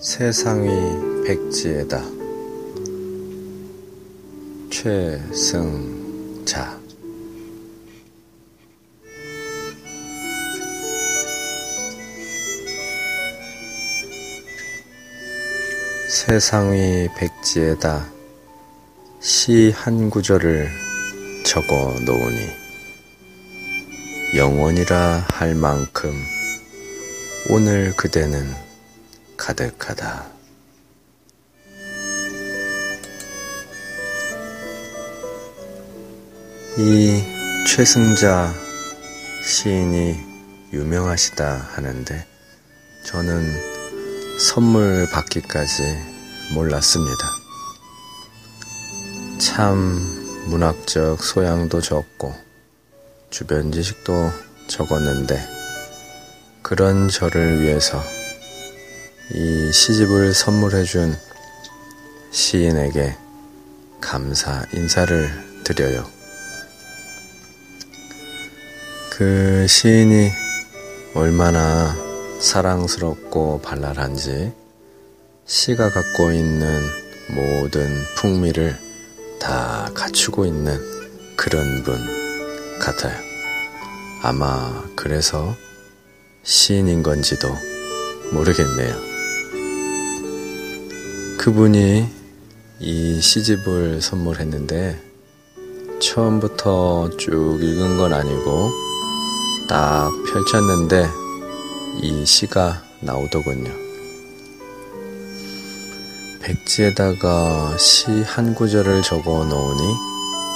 세상이 백지에다. 최승자. 세상이 백지에다 시 한 구절을 적어 놓으니 영원이라 할 만큼 오늘 그대는 가득하다. 이 최승자 시인이 유명하시다 하는데 저는 선물 받기까지 몰랐습니다. 참 문학적 소양도 적고 주변 지식도 적었는데 그런 저를 위해서 이 시집을 선물해준 시인에게 감사 인사를 드려요. 그 시인이 얼마나 사랑스럽고 발랄한지 시가 갖고 있는 모든 풍미를 다 갖추고 있는 그런 분 같아요. 아마 그래서 시인인 건지도 모르겠네요. 그분이 이 시집을 선물했는데 처음부터 쭉 읽은 건 아니고 딱 펼쳤는데 이 시가 나오더군요. 백지에다가 시 한 구절을 적어 놓으니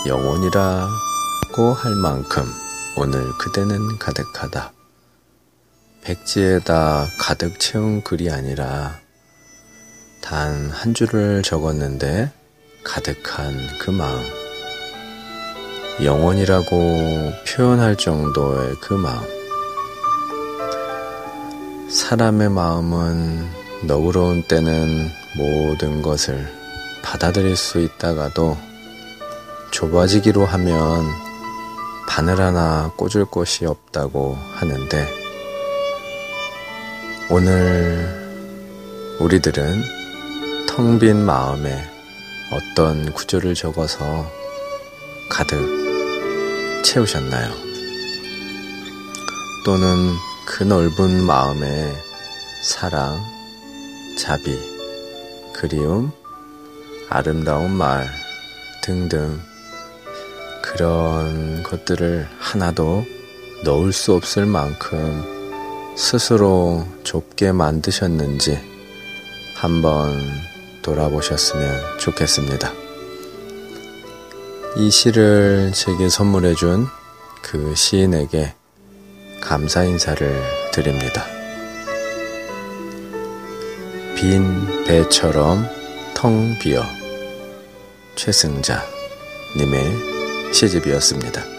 영혼이라고 할 만큼 오늘 그대는 가득하다. 백지에다 가득 채운 글이 아니라 단 한 줄을 적었는데 가득한 그 마음. 영원이라고 표현할 정도의 그 마음. 사람의 마음은 너그러운 때는 모든 것을 받아들일 수 있다가도 좁아지기로 하면 바늘 하나 꽂을 곳이 없다고 하는데 오늘 우리들은 텅 빈 마음에 어떤 구절을 적어서 가득 채우셨나요? 또는 그 넓은 마음에 사랑, 자비, 그리움, 아름다운 말 등등 그런 것들을 하나도 넣을 수 없을 만큼 스스로 좁게 만드셨는지 한번 돌아보셨으면 좋겠습니다. 이 시를 제게 선물해준 그 시인에게 감사 인사를 드립니다. 빈 배처럼 텅 비어 최승자 님의 시집이었습니다.